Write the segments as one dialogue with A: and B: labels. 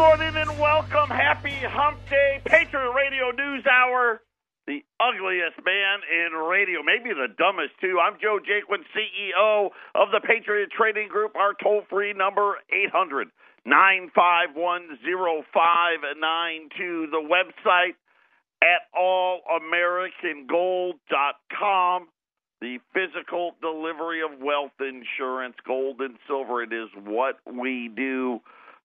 A: morning and welcome. Happy Hump Day, Patriot Radio News Hour. The ugliest man in radio, maybe the dumbest too. I'm Joe Jaquin, CEO of the Patriot Trading Group. Our toll free number 800 951 0592. The website at allamericangold.com. The physical delivery of wealth insurance, gold and silver. It is what we do.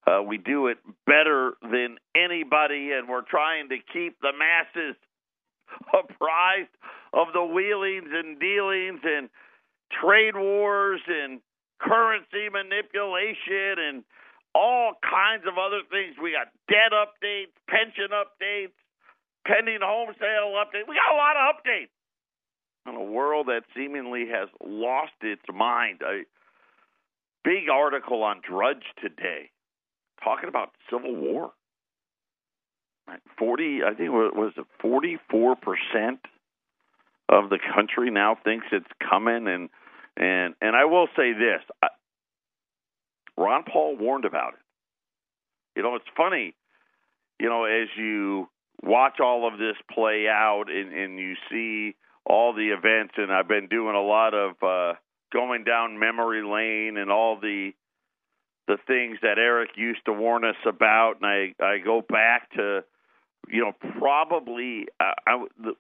A: Uh, we do it better than anybody, and we're trying to keep the masses apprised of the wheelings and dealings and trade wars and currency manipulation and all kinds of other things. We got debt updates, pension updates, pending home sale updates. We got a lot of updates in a world that seemingly has lost its mind. A big article on Drudge today talking about Civil War. Forty, I think it was it forty-four percent of the country now thinks it's coming, and and and I will say this: I, Ron Paul warned about it. You know, it's funny. You know, as you watch all of this play out, and, and you see all the events, and I've been doing a lot of uh, going down memory lane and all the the things that Eric used to warn us about, and I I go back to you know probably uh, I, the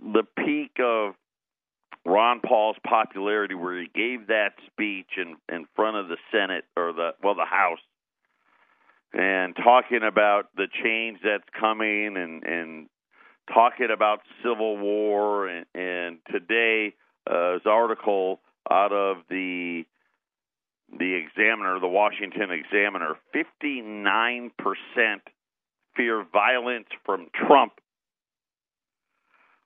A: the peak of Ron Paul's popularity, where he gave that speech in in front of the Senate or the well the House, and talking about the change that's coming, and and talking about Civil War, and, and today uh, his article out of the the Examiner, the Washington Examiner, 59% fear violence from Trump.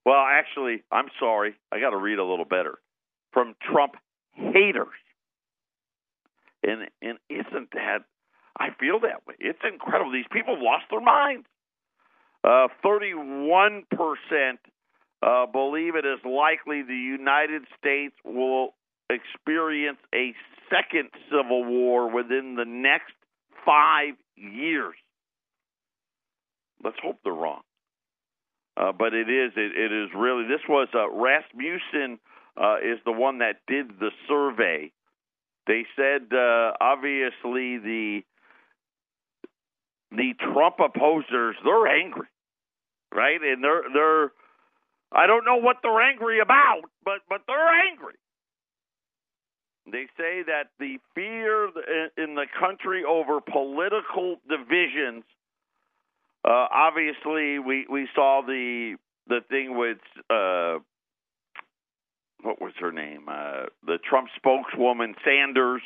A: Well, actually, I'm sorry. I got to read a little better. From Trump haters. And and isn't that I feel that way. It's incredible. These people have lost their minds. Uh, 31% uh, believe it is likely the United States will experience a second civil war within the next five years. Let's hope they're wrong. Uh, but it is it, it is really this was uh, Rasmussen uh, is the one that did the survey. They said uh, obviously the the Trump opposers they're angry, right? And they're they're I don't know what they're angry about, but but they're angry. They say that the fear in the country over political divisions. Uh, obviously, we we saw the the thing with uh, what was her name? Uh, the Trump spokeswoman Sanders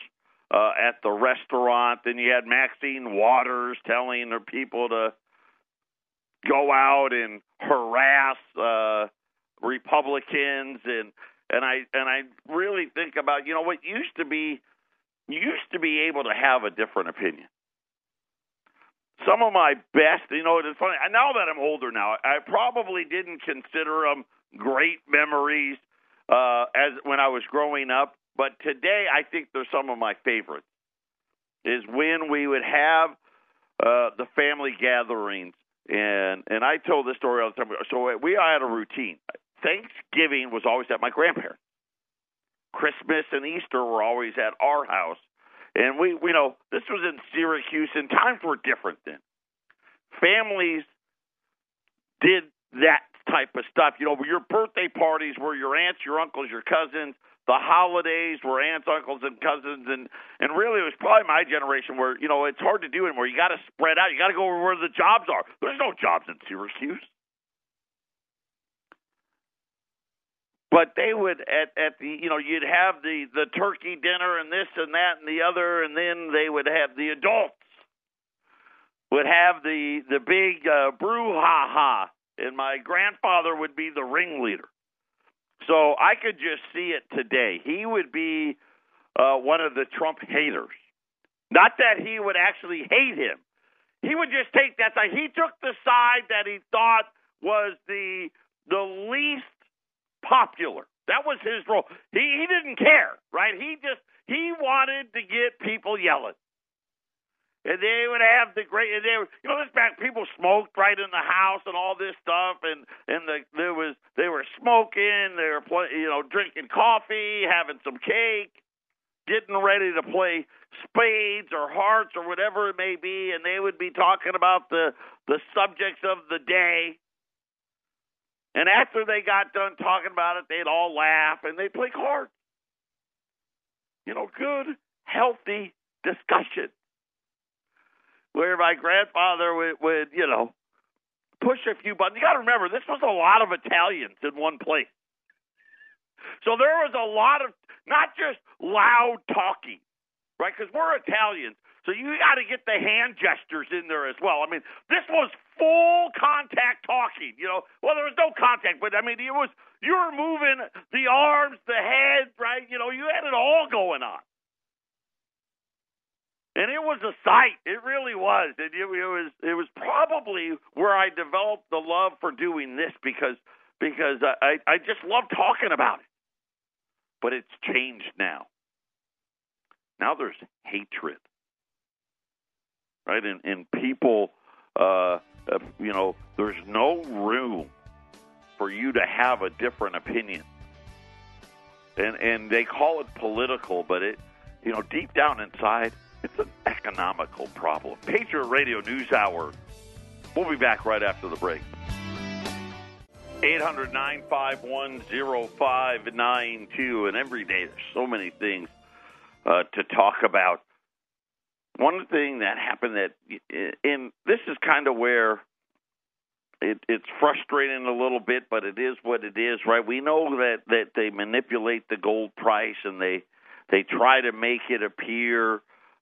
A: uh, at the restaurant. Then you had Maxine Waters telling her people to go out and harass uh, Republicans and and I and I really think about you know what used to be used to be able to have a different opinion. Some of my best, you know, it's funny. Now that I'm older now, I probably didn't consider them great memories uh, as when I was growing up. But today, I think they're some of my favorites. Is when we would have uh, the family gatherings, and and I told this story all the time. So we had a routine. Thanksgiving was always at my grandparents. Christmas and Easter were always at our house. And we, we know this was in Syracuse, and times were different then. Families did that type of stuff. You know, your birthday parties were your aunts, your uncles, your cousins. The holidays were aunts, uncles, and cousins, and and really it was probably my generation where you know it's hard to do anymore. You got to spread out. You got to go where the jobs are. There's no jobs in Syracuse. But they would at at the you know you'd have the the turkey dinner and this and that and the other and then they would have the adults would have the the big uh, brouhaha. And my grandfather would be the ringleader. So i could just see it today. He would be uh one of the trump haters. Not that he would actually hate him. He would just take that side he took the side that he thought was the the least popular. That was his role. He he didn't care, right? He just he wanted to get people yelling. and they would have the great. And they were, you know, this back people smoked right in the house and all this stuff, and and the there was they were smoking, they were play, you know drinking coffee, having some cake, getting ready to play spades or hearts or whatever it may be, and they would be talking about the the subjects of the day. And after they got done talking about it, they'd all laugh and they'd play cards. You know, good, healthy discussion where my grandfather would, would you know, push a few buttons. You got to remember, this was a lot of Italians in one place. So there was a lot of not just loud talking, right? Because we're Italians. So you got to get the hand gestures in there as well. I mean, this was full contact talking. You know, well, there was no contact, but I mean, it was you were moving the arms, the head, right? You know, you had it all going on. And it was a sight. It really was. It, it, was. It was probably where I developed the love for doing this because because I I just love talking about it. But it's changed now. Now there's hatred, right? And and people, uh, uh, you know, there's no room for you to have a different opinion. And and they call it political, but it, you know, deep down inside it's an economical problem. Patriot Radio News Hour. We'll be back right after the break. 800 951 0592. And every day there's so many things uh, to talk about. One thing that happened that, and this is kind of where it, it's frustrating a little bit, but it is what it is, right? We know that, that they manipulate the gold price and they they try to make it appear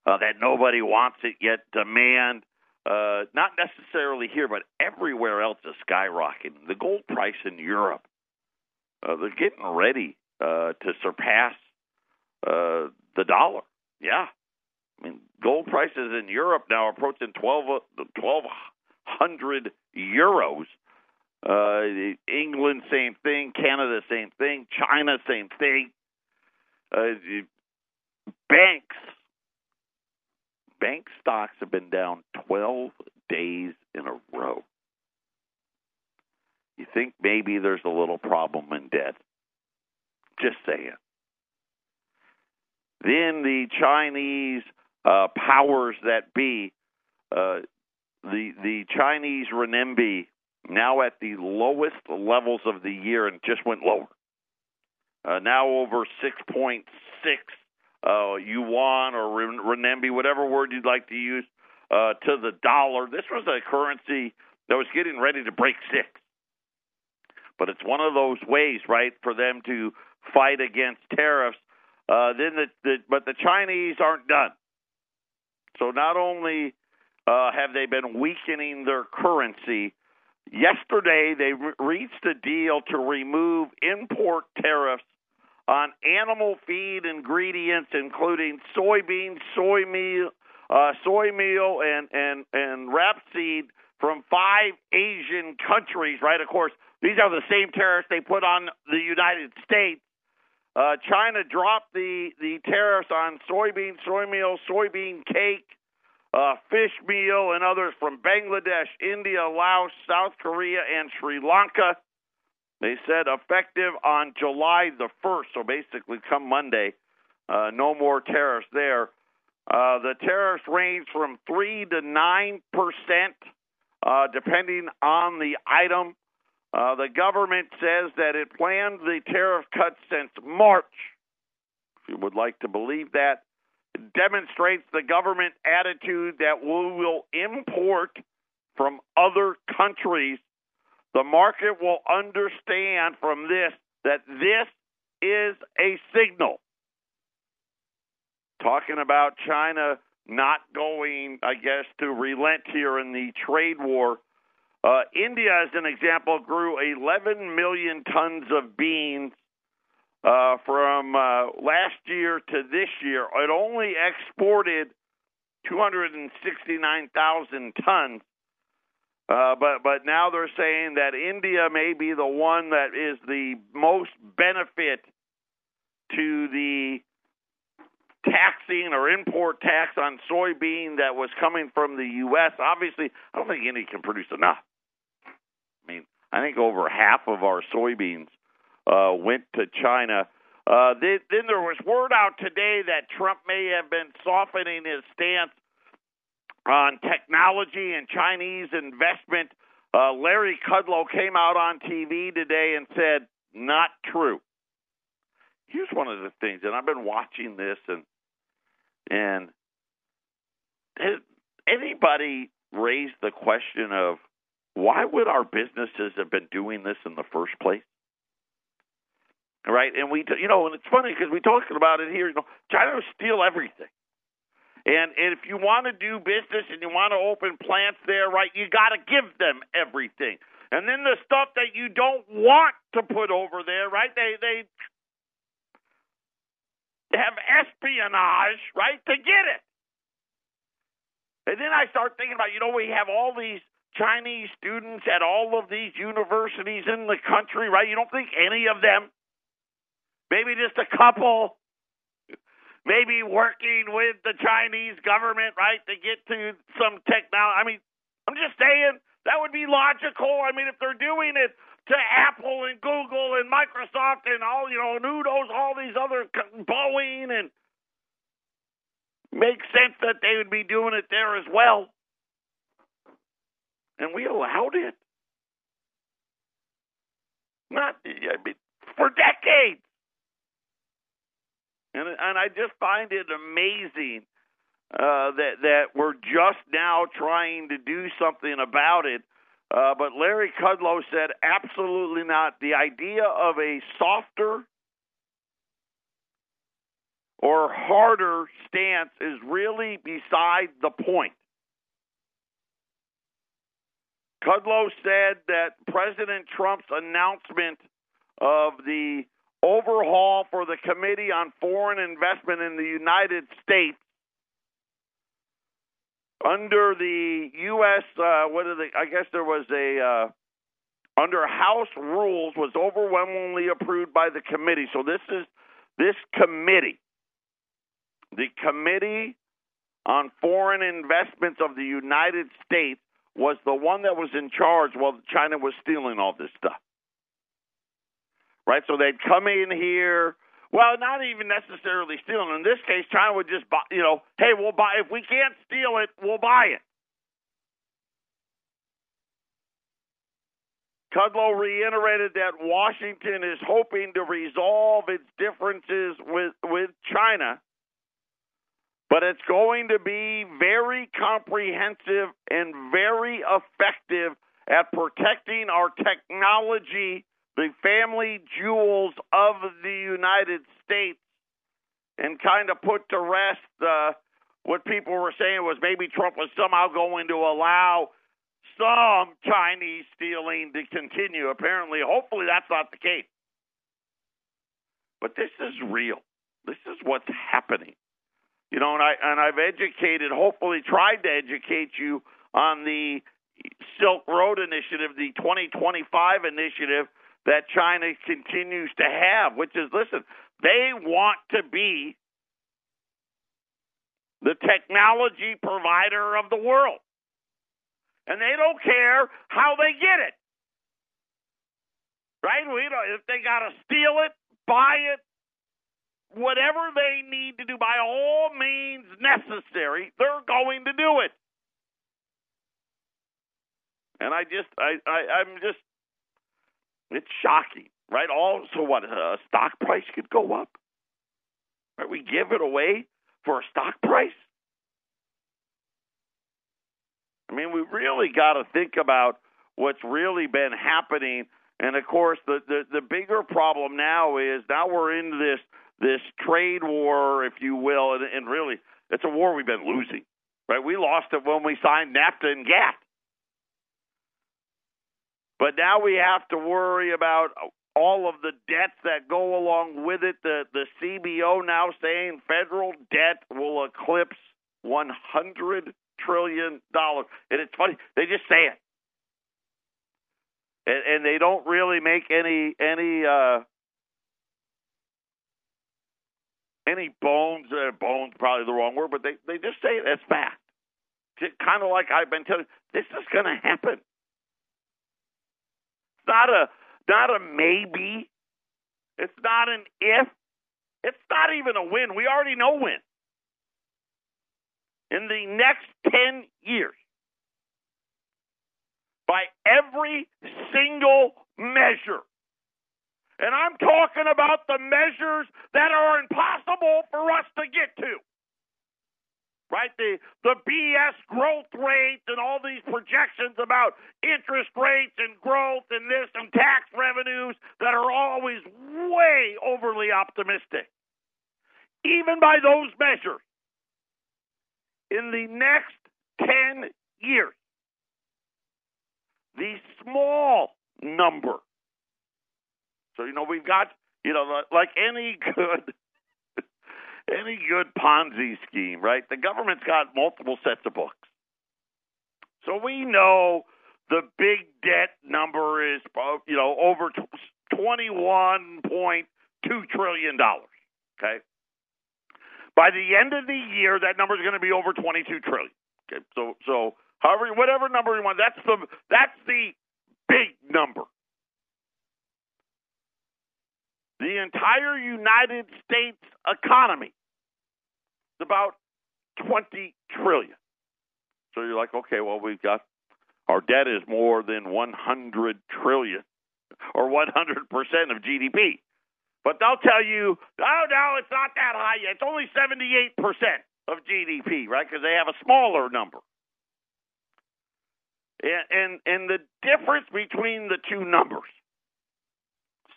A: uh, that nobody wants it yet demand. Uh, not necessarily here, but everywhere else is skyrocketing. The gold price in Europe, uh, they're getting ready uh, to surpass uh, the dollar. Yeah. I mean, gold prices in Europe now approaching 12, 1,200 euros. Uh, England, same thing. Canada, same thing. China, same thing. Uh, banks bank stocks have been down 12 days in a row. You think maybe there's a little problem in debt. Just saying. Then the Chinese uh, powers that be, uh, the the Chinese renminbi now at the lowest levels of the year and just went lower. Uh, now over 6.6 uh, yuan or renminbi, whatever word you'd like to use, uh, to the dollar. This was a currency that was getting ready to break six. But it's one of those ways, right, for them to fight against tariffs. Uh, then the, the but the Chinese aren't done. So not only uh, have they been weakening their currency, yesterday they re- reached a deal to remove import tariffs on animal feed ingredients, including soybeans, soy meal, uh, soy meal, and and and rapeseed from five Asian countries. Right, of course, these are the same tariffs they put on the United States. Uh, China dropped the the tariffs on soybean, soy meal, soybean cake, uh, fish meal, and others from Bangladesh, India, Laos, South Korea, and Sri Lanka. They said effective on July the 1st, so basically come Monday, uh, no more tariffs there. Uh, the tariffs range from 3 to 9 percent, uh, depending on the item. Uh, the government says that it planned the tariff cuts since March. If you would like to believe that, it demonstrates the government attitude that we will import from other countries the market will understand from this that this is a signal. Talking about China not going, I guess, to relent here in the trade war. Uh, India, as an example, grew 11 million tons of beans uh, from uh, last year to this year. It only exported 269,000 tons. Uh, but but now they're saying that India may be the one that is the most benefit to the taxing or import tax on soybean that was coming from the U.S. Obviously, I don't think any can produce enough. I think over half of our soybeans uh, went to China. Uh, then, then there was word out today that Trump may have been softening his stance on technology and Chinese investment. Uh, Larry Kudlow came out on TV today and said, not true. Here's one of the things, and I've been watching this, and and anybody raised the question of why would our businesses have been doing this in the first place? Right, and we, you know, and it's funny because we're talking about it here. You know, China steal everything. And, and if you want to do business and you want to open plants there, right, you got to give them everything. And then the stuff that you don't want to put over there, right? They they have espionage, right, to get it. And then I start thinking about, you know, we have all these Chinese students at all of these universities in the country, right? You don't think any of them, maybe just a couple, maybe working with the Chinese government, right, to get to some technology. I mean, I'm just saying that would be logical. I mean, if they're doing it to Apple and Google and Microsoft and all, you know, Nudos, all these other Boeing and makes sense that they would be doing it there as well. And we allowed it. Not I mean, for decades. And and I just find it amazing uh, that that we're just now trying to do something about it. Uh, but Larry Kudlow said absolutely not. The idea of a softer or harder stance is really beside the point. Kudlow said that President Trump's announcement of the overhaul for the Committee on Foreign Investment in the United States under the U.S. Uh, what are the? I guess there was a uh, under House rules was overwhelmingly approved by the committee. So this is this committee, the Committee on Foreign Investments of the United States, was the one that was in charge while China was stealing all this stuff. Right, so they'd come in here well, not even necessarily stealing. In this case, China would just buy, you know, hey, we'll buy, if we can't steal it, we'll buy it. Kudlow reiterated that Washington is hoping to resolve its differences with, with China, but it's going to be very comprehensive and very effective at protecting our technology the family jewels of the United States and kind of put to rest uh, what people were saying was maybe Trump was somehow going to allow some Chinese stealing to continue. Apparently, hopefully, that's not the case. But this is real. This is what's happening. You know, and I and I've educated, hopefully, tried to educate you on the Silk Road Initiative, the 2025 initiative that China continues to have, which is listen, they want to be the technology provider of the world. And they don't care how they get it. Right? We don't, if they got to steal it, buy it, whatever they need to do by all means necessary, they're going to do it. And I just, I, I I'm just it's shocking, right? Also, what a stock price could go up. Right? We give it away for a stock price. I mean, we really got to think about what's really been happening. And of course, the, the the bigger problem now is now we're in this this trade war, if you will, and, and really it's a war we've been losing. Right? We lost it when we signed NAFTA and GATT. But now we have to worry about all of the debts that go along with it. The the CBO now saying federal debt will eclipse one hundred trillion dollars, and it's funny they just say it, and, and they don't really make any any uh, any bones. Uh, bones probably the wrong word, but they they just say it as fact. Kind of like I've been telling. you, This is going to happen. It's not a not a maybe. It's not an if. It's not even a win. We already know when. In the next 10 years, by every single measure, and I'm talking about the measures that are impossible for us to get to. Right? The the BS growth rates and all these projections about interest rates and growth and this and tax revenues that are always way overly optimistic. Even by those measures, in the next 10 years, the small number so you know we've got you know like any good any good Ponzi scheme, right? The government's got multiple sets of books. So we know the big debt number is uh, you know over 21.2 trillion dollars, okay? By the end of the year that number is going to be over 22 trillion. Okay? So so however whatever number you want, that's the that's the big number. The entire United States economy is about 20 trillion. So you're like, okay, well, we've got our debt is more than 100 trillion or 100% of GDP. But they'll tell you, oh, no, it's not that high yet. It's only 78% of GDP, right? Because they have a smaller number. And, and, and the difference between the two numbers,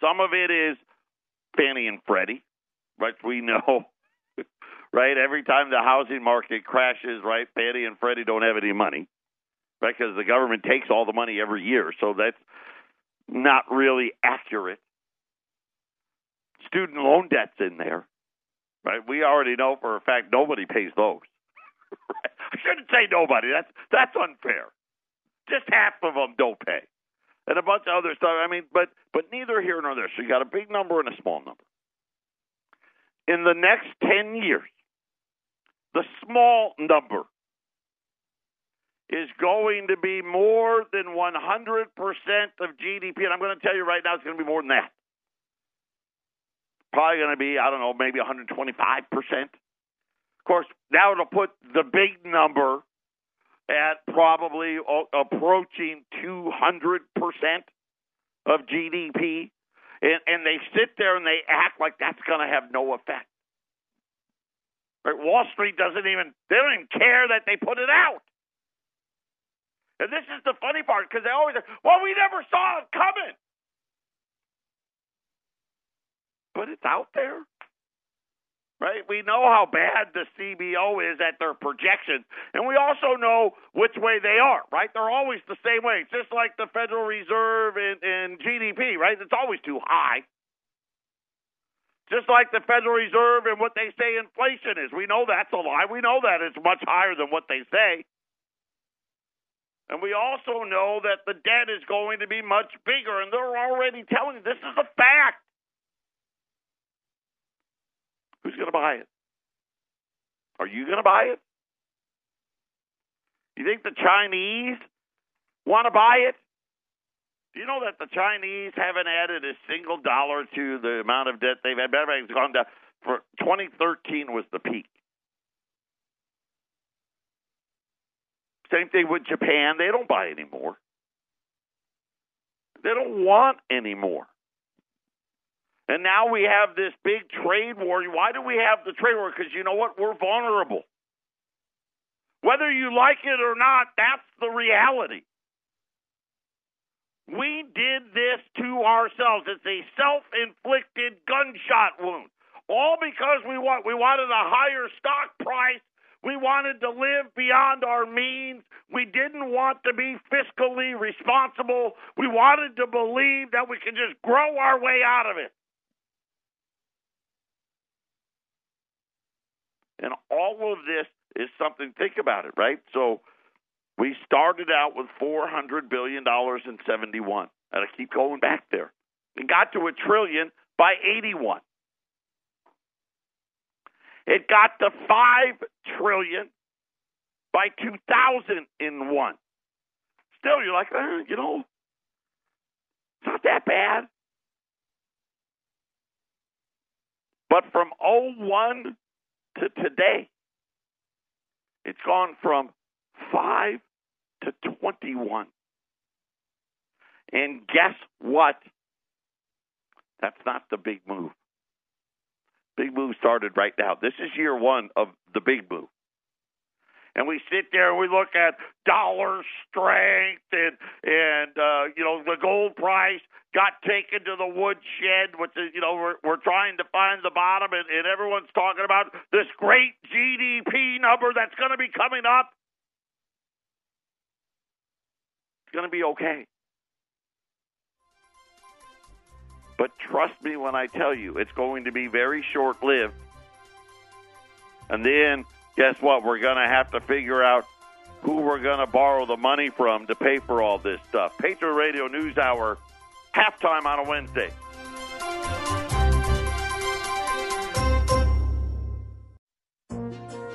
A: some of it is Fannie and Freddie, right? We know, right? Every time the housing market crashes, right, Fannie and Freddie don't have any money, right? Because the government takes all the money every year. So that's not really accurate. Student loan debt's in there, right? We already know for a fact nobody pays those. I shouldn't say nobody. That's that's unfair. Just half of them don't pay and a bunch of other stuff. I mean, but but neither here nor there. So you got a big number and a small number. In the next ten years, the small number is going to be more than 100% of GDP. And I'm going to tell you right now, it's going to be more than that. Probably going to be, I don't know, maybe 125%. Of course, now it'll put the big number at probably approaching 200% of GDP. And, and they sit there and they act like that's going to have no effect. Right? Wall Street doesn't even, they don't even care that they put it out. And this is the funny part because they always well, we never saw it coming. But it's out there right? We know how bad the CBO is at their projections, and we also know which way they are, right? They're always the same way. It's just like the Federal Reserve and, and GDP, right? It's always too high. Just like the Federal Reserve and what they say inflation is. We know that's a lie. We know that it's much higher than what they say. And we also know that the debt is going to be much bigger, and they're already telling you this is a fact. Who's going to buy it? Are you going to buy it? You think the Chinese want to buy it? Do you know that the Chinese haven't added a single dollar to the amount of debt they've had? Everything's gone down. For 2013 was the peak. Same thing with Japan. They don't buy anymore. They don't want anymore. And now we have this big trade war. Why do we have the trade war? Because you know what? We're vulnerable. Whether you like it or not, that's the reality. We did this to ourselves. It's a self-inflicted gunshot wound. All because we want we wanted a higher stock price. We wanted to live beyond our means. We didn't want to be fiscally responsible. We wanted to believe that we could just grow our way out of it. And all of this is something, think about it, right? So we started out with $400 billion in 71. And I keep going back there. It got to a trillion by 81. It got to five trillion by 2001. Still, you're like, eh, you know, it's not that bad. But from 01 to today, it's gone from 5 to 21. And guess what? That's not the big move. Big move started right now. This is year one of the big move and we sit there and we look at dollar strength and and uh, you know the gold price got taken to the woodshed, which is you know we're we're trying to find the bottom, and, and everyone's talking about this great GDP number that's going to be coming up. It's going to be okay. But trust me when I tell you, it's going to be very short lived. And then guess what? We're going to have to figure out who we're going to borrow the money from to pay for all this stuff. Patriot Radio News Hour, halftime on a Wednesday.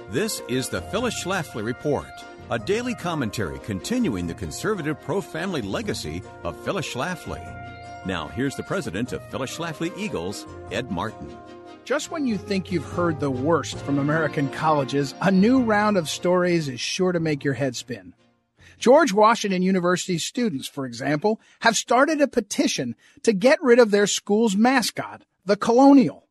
B: This is the Phyllis Schlafly Report, a daily commentary continuing the conservative pro family legacy of Phyllis Schlafly. Now, here's the president of Phyllis Schlafly Eagles, Ed Martin.
C: Just when you think you've heard the worst from American colleges, a new round of stories is sure to make your head spin. George Washington University students, for example, have started a petition to get rid of their school's mascot, the colonial.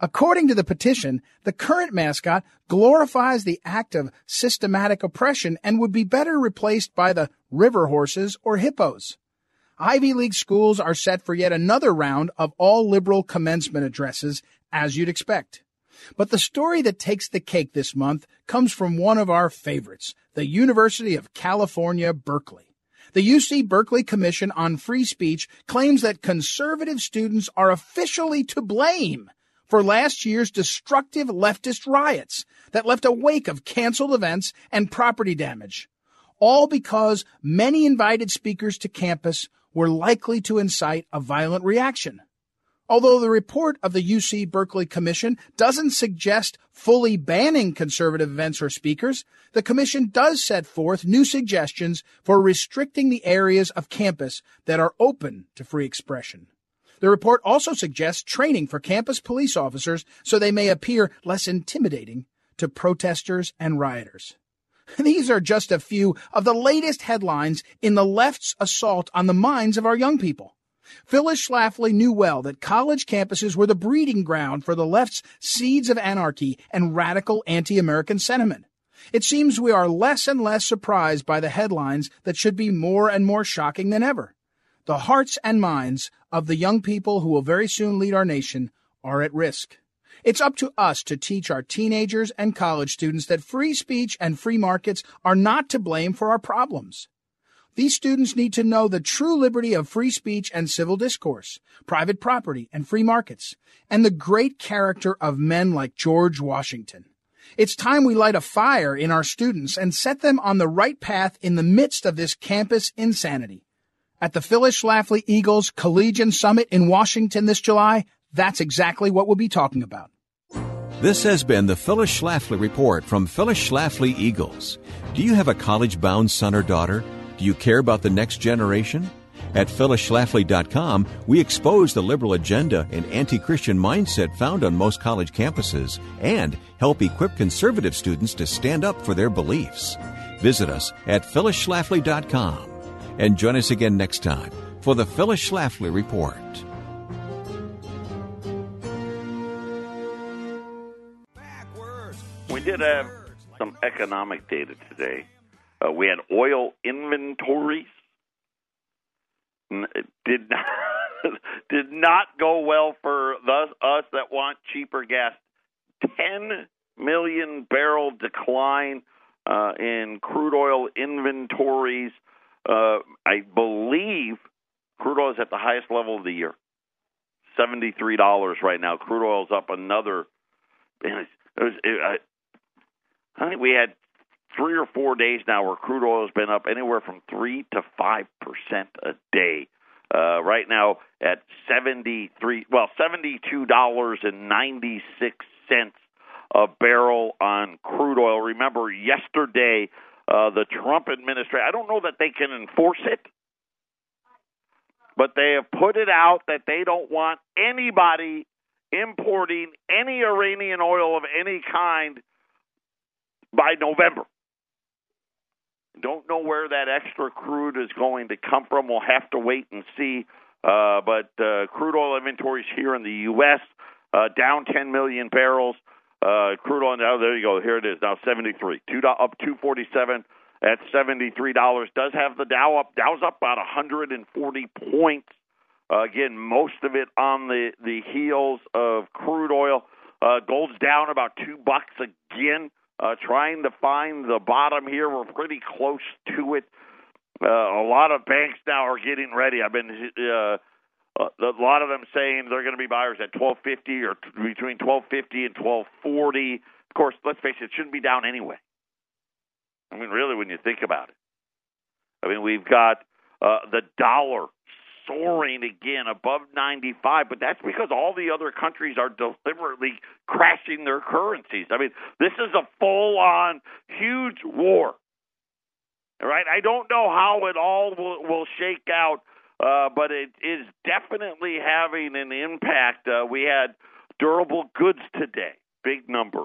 C: According to the petition, the current mascot glorifies the act of systematic oppression and would be better replaced by the river horses or hippos. Ivy League schools are set for yet another round of all liberal commencement addresses as you'd expect. But the story that takes the cake this month comes from one of our favorites, the University of California, Berkeley. The UC Berkeley Commission on Free Speech claims that conservative students are officially to blame for last year's destructive leftist riots that left a wake of canceled events and property damage. All because many invited speakers to campus were likely to incite a violent reaction. Although the report of the UC Berkeley Commission doesn't suggest fully banning conservative events or speakers, the Commission does set forth new suggestions for restricting the areas of campus that are open to free expression. The report also suggests training for campus police officers so they may appear less intimidating to protesters and rioters. These are just a few of the latest headlines in the left's assault on the minds of our young people. Phyllis Schlafly knew well that college campuses were the breeding ground for the left's seeds of anarchy and radical anti-American sentiment. It seems we are less and less surprised by the headlines that should be more and more shocking than ever. The hearts and minds of the young people who will very soon lead our nation are at risk. It's up to us to teach our teenagers and college students that free speech and free markets are not to blame for our problems. These students need to know the true liberty of free speech and civil discourse, private property and free markets, and the great character of men like George Washington. It's time we light a fire in our students and set them on the right path in the midst of this campus insanity. At the Phyllis Schlafly Eagles Collegian Summit in Washington this July, that's exactly what we'll be talking about.
B: This has been the Phyllis Schlafly Report from Phyllis Schlafly Eagles. Do you have a college bound son or daughter? Do you care about the next generation? At phyllisschlafly.com, we expose the liberal agenda and anti Christian mindset found on most college campuses and help equip conservative students to stand up for their beliefs. Visit us at phyllisschlafly.com and join us again next time for the Phyllis Schlafly Report.
A: We did have some economic data today. Uh, we had oil inventories. Did not did not go well for the, us that want cheaper gas. Ten million barrel decline uh, in crude oil inventories. Uh, I believe crude oil is at the highest level of the year, seventy three dollars right now. Crude oil is up another. It was, it, I, I think we had three or four days now where crude oil has been up anywhere from three to five percent a day. Uh, right now at seventy three, well seventy two dollars and ninety six cents a barrel on crude oil. Remember, yesterday, uh, the Trump administration, I don't know that they can enforce it, but they have put it out that they don't want anybody importing any Iranian oil of any kind by November. Don't know where that extra crude is going to come from. We'll have to wait and see. Uh, but uh, crude oil inventories here in the U.S. Uh, down 10 million barrels. Uh, crude oil now, there you go. Here it is now 73, two up 247 at 73 dollars. Does have the Dow up? Dow's up about 140 points. Uh, again, most of it on the the heels of crude oil. Uh, gold's down about two bucks again uh, trying to find the bottom here. We're pretty close to it. Uh, a lot of banks now are getting ready. I've been uh, uh, a lot of them saying they're going to be buyers at 1250 or t- between 1250 and 1240. Of course, let's face it, it shouldn't be down anyway. I mean, really, when you think about it, I mean, we've got uh, the dollar soaring again above 95, but that's because all the other countries are deliberately crashing their currencies. I mean, this is a full on huge war. Right, I don't know how it all will, will shake out, uh, but it is definitely having an impact. Uh, we had durable goods today, big number,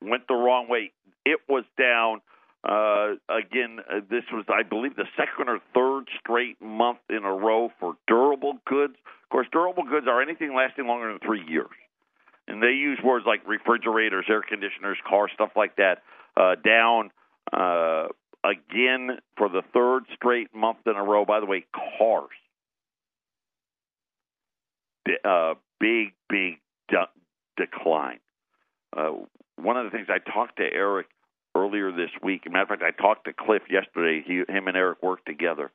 A: went the wrong way. It was down uh, again, uh, this was, I believe, the second or third straight month in a row for durable goods. Of course, durable goods are anything lasting longer than three years. And they use words like refrigerators, air conditioners, cars, stuff like that, uh, down uh, again for the third straight month in a row. By the way, cars. Uh, big, big de- decline. Uh, one of the things I talked to Eric earlier this week. As a matter of fact, I talked to Cliff yesterday. He, him and Eric worked together.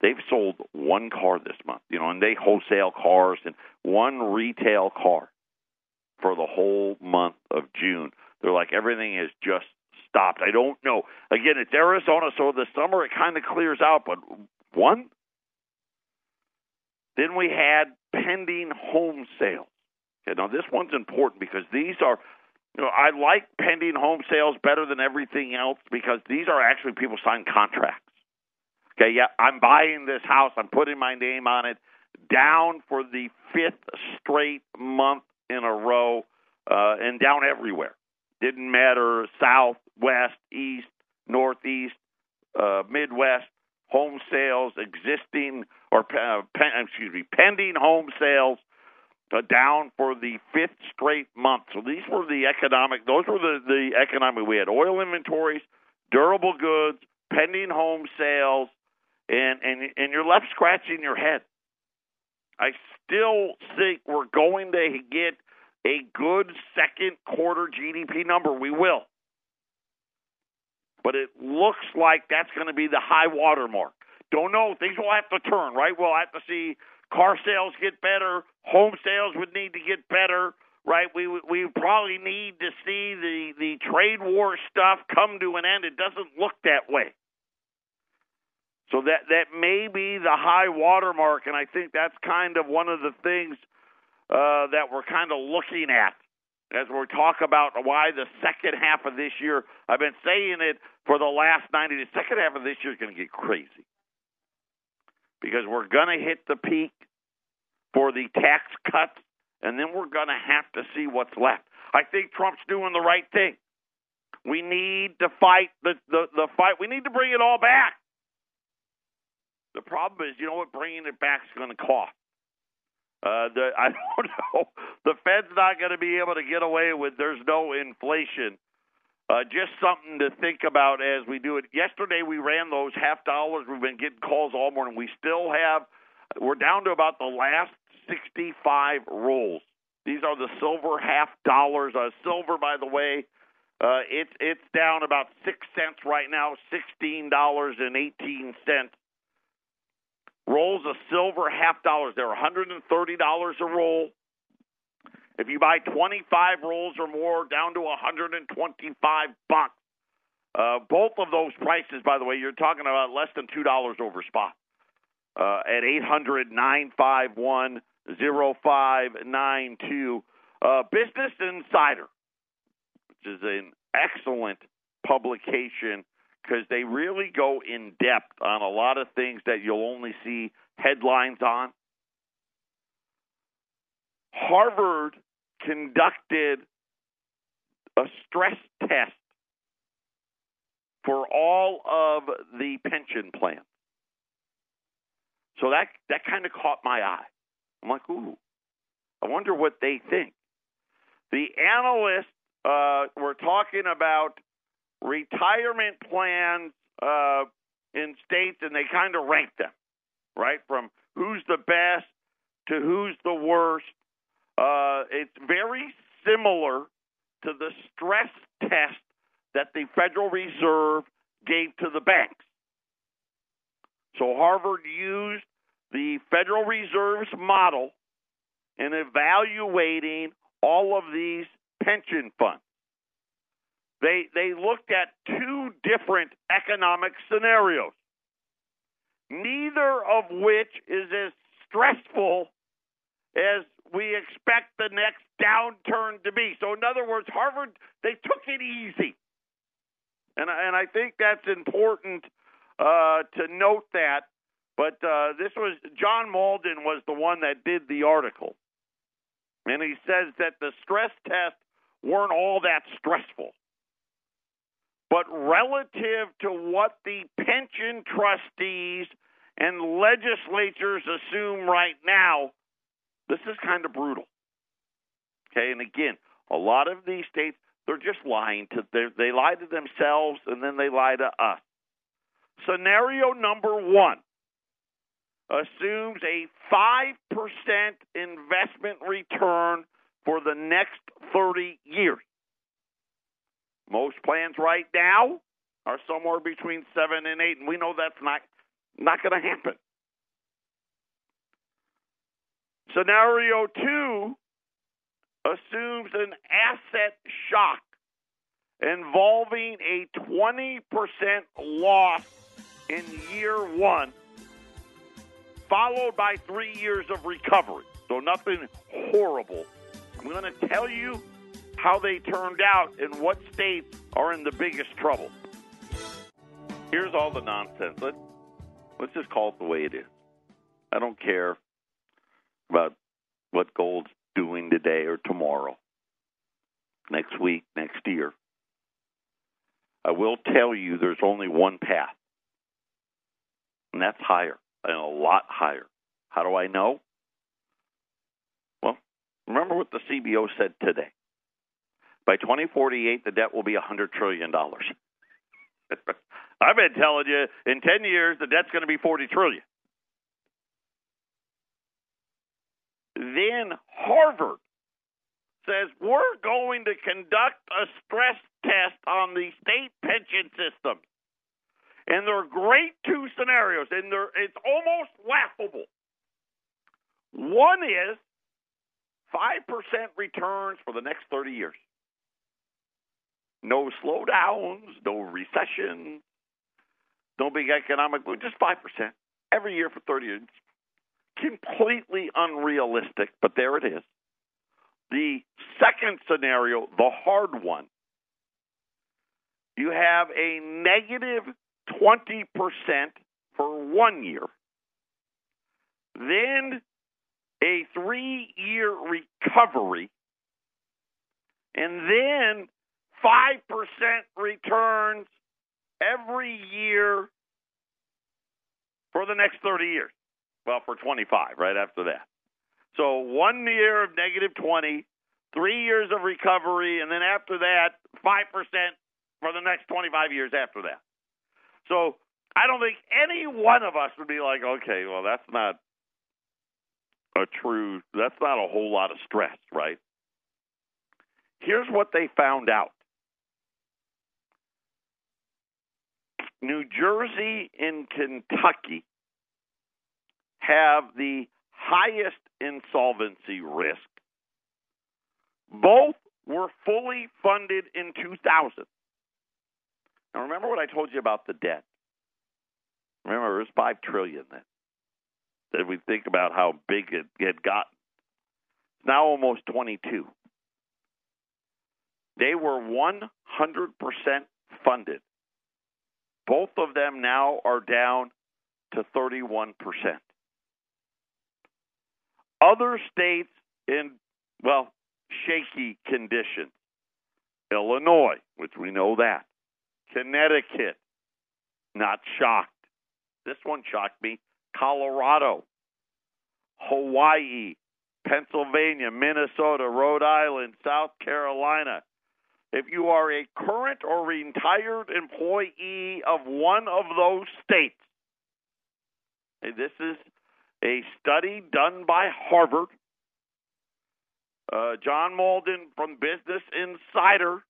A: They've sold one car this month, you know, and they wholesale cars and one retail car for the whole month of June. They're like everything is just stopped. I don't know. Again, it's Arizona, so the summer it kind of clears out, but one. Then we had pending home sales. Okay, now this one's important because these are you know, I like pending home sales better than everything else because these are actually people sign contracts. Okay, yeah, I'm buying this house, I'm putting my name on it, down for the fifth straight month in a row, uh, and down everywhere. Didn't matter south, west, east, northeast, uh, Midwest. Home sales existing or uh, pen, excuse me, pending home sales down for the fifth straight month. So these were the economic; those were the the economic. We had oil inventories, durable goods, pending home sales, and and and you're left scratching your head. I still think we're going to get a good second quarter GDP number. We will. But it looks like that's going to be the high water mark. Don't know. Things will have to turn, right? We'll have to see car sales get better, home sales would need to get better, right? We we probably need to see the the trade war stuff come to an end. It doesn't look that way. So that that may be the high watermark, and I think that's kind of one of the things uh, that we're kind of looking at as we talk about why the second half of this year. I've been saying it for the last ninety. The second half of this year is going to get crazy because we're going to hit the peak for the tax cuts, and then we're going to have to see what's left. I think Trump's doing the right thing. We need to fight the, the, the fight. We need to bring it all back. The problem is, you know what bringing it back is going to cost. Uh, the, I don't know. The Fed's not going to be able to get away with there's no inflation uh, just something to think about as we do it. Yesterday we ran those half dollars. We've been getting calls all morning. We still have. We're down to about the last 65 rolls. These are the silver half dollars. Uh, silver, by the way, uh, it's it's down about six cents right now, sixteen dollars and eighteen cents. Rolls of silver half dollars. They're 130 dollars a roll. If you buy 25 rolls or more, down to 125 bucks. Uh, both of those prices, by the way, you're talking about less than two dollars over spot uh, at eight hundred nine five one zero five nine two. Uh, Business Insider, which is an excellent publication because they really go in depth on a lot of things that you'll only see headlines on. Harvard conducted a stress test for all of the pension plans. So that that kind of caught my eye. I'm like, ooh, I wonder what they think. The analysts uh, were talking about retirement plans uh, in states, and they kind of ranked them, right? From who's the best to who's the worst. Uh, it's very similar to the stress test that the Federal Reserve gave to the banks. So Harvard used the Federal Reserve's model in evaluating all of these pension funds. They they looked at two different economic scenarios, neither of which is as stressful as we expect the next downturn to be. So, in other words, Harvard they took it easy, and and I think that's important uh, to note that. But uh, this was John Mauldin was the one that did the article, and he says that the stress tests weren't all that stressful. But relative to what the pension trustees and legislatures assume right now, this is kind of brutal. Okay, and again, a lot of these states they're just lying to they lie to themselves and then they lie to us. Scenario number one assumes a five percent investment return for the next thirty years. Most plans right now are somewhere between seven and eight, and we know that's not not going to happen. Scenario two assumes an asset shock involving a 20% loss in year one, followed by three years of recovery. So nothing horrible. I'm going to tell you how they turned out and what states are in the biggest trouble. Here's all the nonsense. Let's, let's just call it the way it is. I don't care about what gold's doing today or tomorrow, next week, next year. I will tell you there's only one path, and that's higher, and a lot higher. How do I know? Well, remember what the CBO said today. By 2048, the debt will be $100 trillion. I've been telling you, in 10 years, the debt's going to be $40 trillion. Then Harvard says we're going to conduct a stress test on the state pension system. And there are great two scenarios, and it's almost laughable. One is 5% returns for the next 30 years no slowdowns, no recession, no big economic boom, just 5% every year for 30 years. Completely unrealistic, but there it is. The second scenario, the hard one, you have a negative 20% for one year, then a three year recovery, and then 5% returns every year for the next 30 years. Well, for 25, right after that. So one year of negative 20, three years of recovery, and then after that, 5% for the next 25 years after that. So I don't think any one of us would be like, okay, well, that's not a true, that's not a whole lot of stress, right? Here's what they found out New Jersey and Kentucky have the highest insolvency risk. Both were fully funded in 2000. Now remember what I told you about the debt. Remember, it was five trillion then. That we think about how big it had gotten. It's now almost 22. They were 100% funded. Both of them now are down to 31%. Other states in, well, shaky conditions. Illinois, which we know that. Connecticut, not shocked. This one shocked me. Colorado, Hawaii, Pennsylvania, Minnesota, Rhode Island, South Carolina. If you are a current or retired employee of one of those states, this is a study done by Harvard. Uh, John Mauldin from Business Insider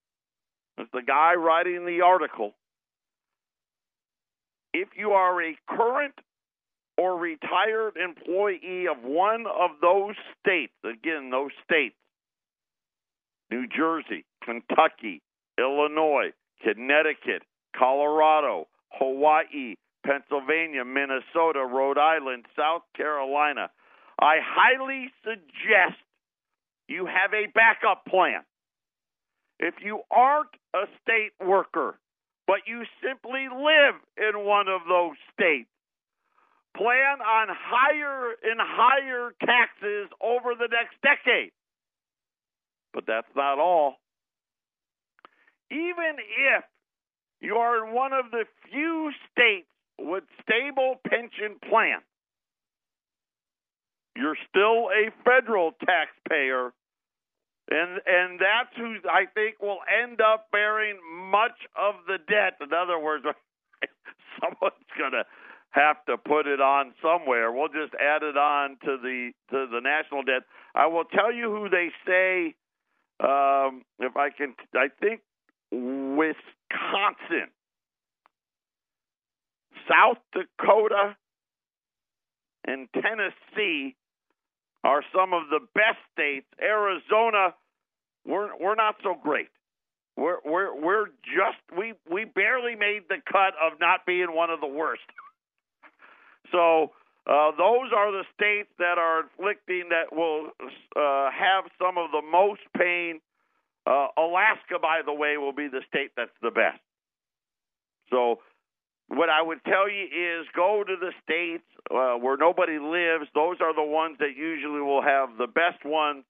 A: is the guy writing the article. If you are a current or retired employee of one of those states, again, those states, New Jersey, Kentucky, Illinois, Connecticut, Colorado, Hawaii, Pennsylvania, Minnesota, Rhode Island, South Carolina, I highly suggest you have a backup plan. If you aren't a state worker, but you simply live in one of those states, plan on higher and higher taxes over the next decade. But that's not all. Even if you are in one of the few states with stable pension plans, you're still a federal taxpayer and and that's who I think will end up bearing much of the debt. In other words, someone's going to have to put it on somewhere. We'll just add it on to the to the national debt. I will tell you who they say. Um, if I can, I think Wisconsin, South Dakota, and Tennessee are some of the best states. Arizona, we're we're not so great. We're we're we're just we we barely made the cut of not being one of the worst. So uh, those are the states that are inflicting that will uh, have some of the most pain. Uh, Alaska, by the way, will be the state that's the best. So what I would tell you is go to the states uh, where nobody lives. Those are the ones that usually will have the best ones.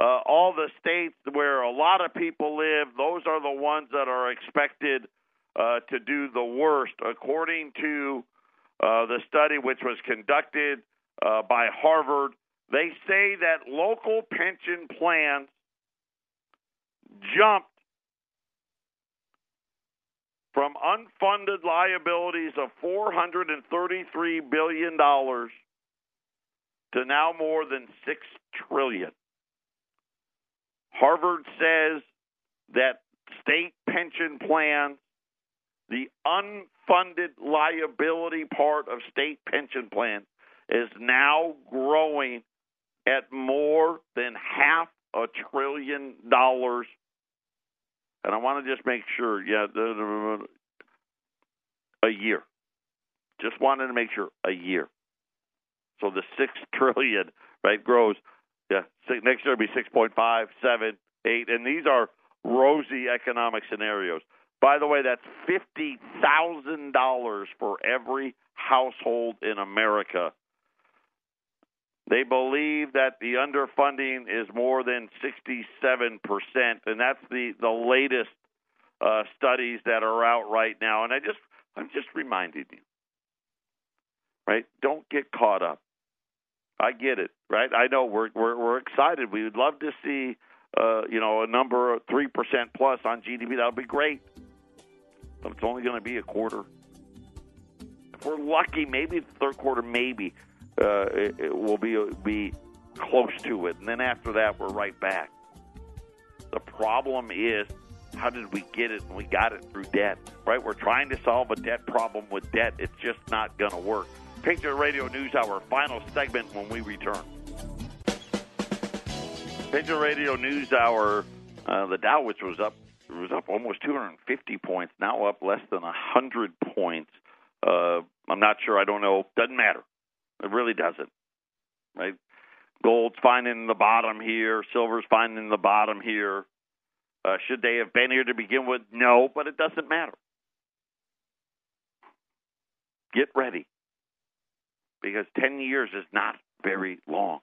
A: Uh, all the states where a lot of people live, those are the ones that are expected uh, to do the worst, according to uh, the study which was conducted uh, by Harvard. They say that local pension plans jumped from unfunded liabilities of $433 billion to now more than 6 trillion. Harvard says that state pension plans, the unfunded liability part of state pension plans, is now growing at more than half a trillion dollars and I want to just make sure, yeah, a year. Just wanted to make sure a year. So the six trillion, right, grows. Yeah, six, next year it'll be six point five, seven, eight, and these are rosy economic scenarios. By the way, that's fifty thousand dollars for every household in America they believe that the underfunding is more than 67%, and that's the, the latest uh, studies that are out right now. And I just, I'm just reminding you, right? Don't get caught up. I get it, right? I know we're we're, we're excited. We would love to see, uh, you know, a number of three percent plus on GDP. That would be great, but it's only going to be a quarter. If we're lucky, maybe the third quarter, maybe uh, it, it will be be close to it, and then after that, we're right back. The problem is, how did we get it? And we got it through debt, right? We're trying to solve a debt problem with debt. It's just not going to work. Patriot Radio News Hour, final segment when we return. Patriot Radio News Hour, uh, the Dow, which was up, was up almost 250 points, now up less than 100 points. Uh, I'm not sure. I don't know. Doesn't matter. It really doesn't. Right? Gold's finding the bottom here. Silver's finding the bottom here. Uh, should they have been here to begin with? No, but it doesn't matter. Get ready because 10 years is not very long.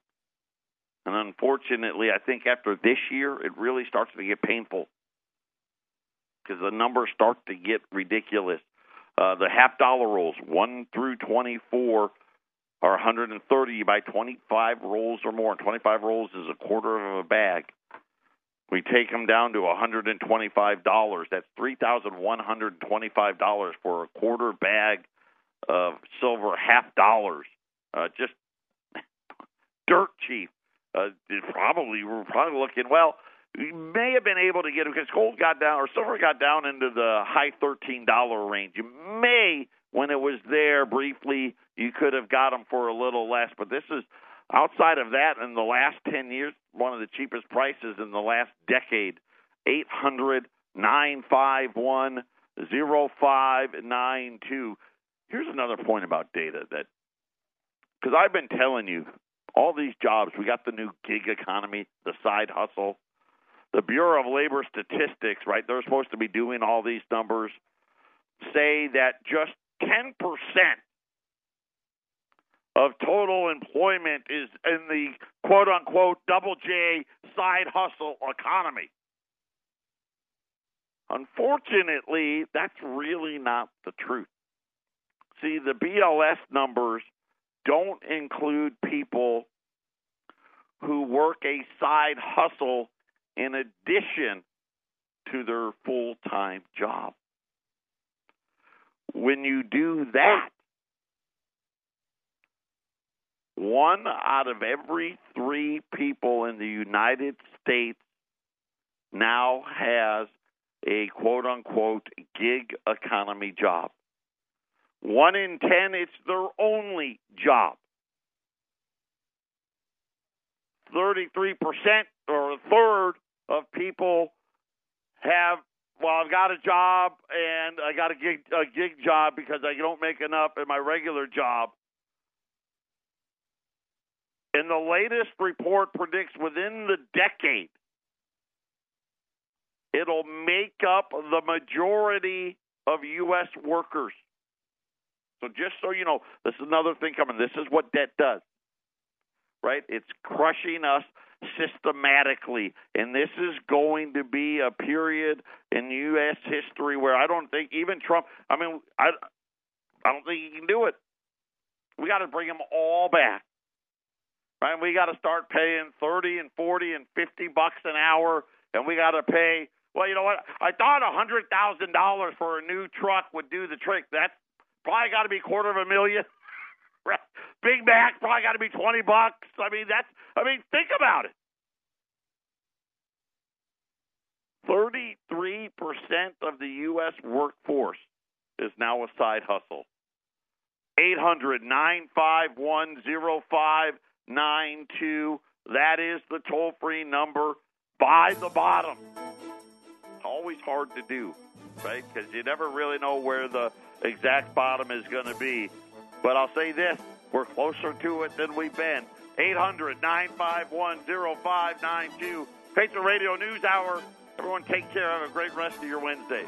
A: And unfortunately, I think after this year, it really starts to get painful because the numbers start to get ridiculous. Uh, the half dollar rolls, 1 through 24, are 130. You buy 25 rolls or more, and 25 rolls is a quarter of a bag. We take them down to $125. That's $3,125 for a quarter bag of silver half dollars. Uh, just dirt cheap. Uh, probably we're probably looking well. We may have been able to get because gold got down or silver got down into the high thirteen dollar range. You may, when it was there briefly, you could have got them for a little less. But this is outside of that in the last ten years, one of the cheapest prices in the last decade. Eight hundred nine five one zero five nine two. Here's another point about data that because I've been telling you all these jobs. We got the new gig economy, the side hustle. The Bureau of Labor Statistics, right? They're supposed to be doing all these numbers. Say that just 10% of total employment is in the quote unquote double J side hustle economy. Unfortunately, that's really not the truth. See, the BLS numbers don't include people who work a side hustle in addition to their full time job. When you do that, one out of every three people in the United States now has a quote unquote gig economy job. One in ten, it's their only job. 33% or a third of people have, well, I've got a job and I got a gig, a gig job because I don't make enough in my regular job. And the latest report predicts within the decade, it'll make up the majority of U.S. workers. So just so you know, this is another thing coming. This is what debt does, right? It's crushing us systematically, and this is going to be a period in U.S. history where I don't think even Trump. I mean, I, I don't think he can do it. We got to bring them all back, right? We got to start paying thirty and forty and fifty bucks an hour, and we got to pay. Well, you know what? I thought a hundred thousand dollars for a new truck would do the trick. That's probably got to be quarter of a million. Big Mac probably got to be twenty bucks. I mean, that's. I mean, think about it. Thirty-three percent of the U.S. workforce is now a side hustle. Eight hundred nine five one zero five nine two. That is the toll-free number. By the bottom. Always hard to do, right? Because you never really know where the exact bottom is going to be. But I'll say this we're closer to it than we've been. 800 951 0592. Patriot Radio News Hour. Everyone take care. Have a great rest of your Wednesday.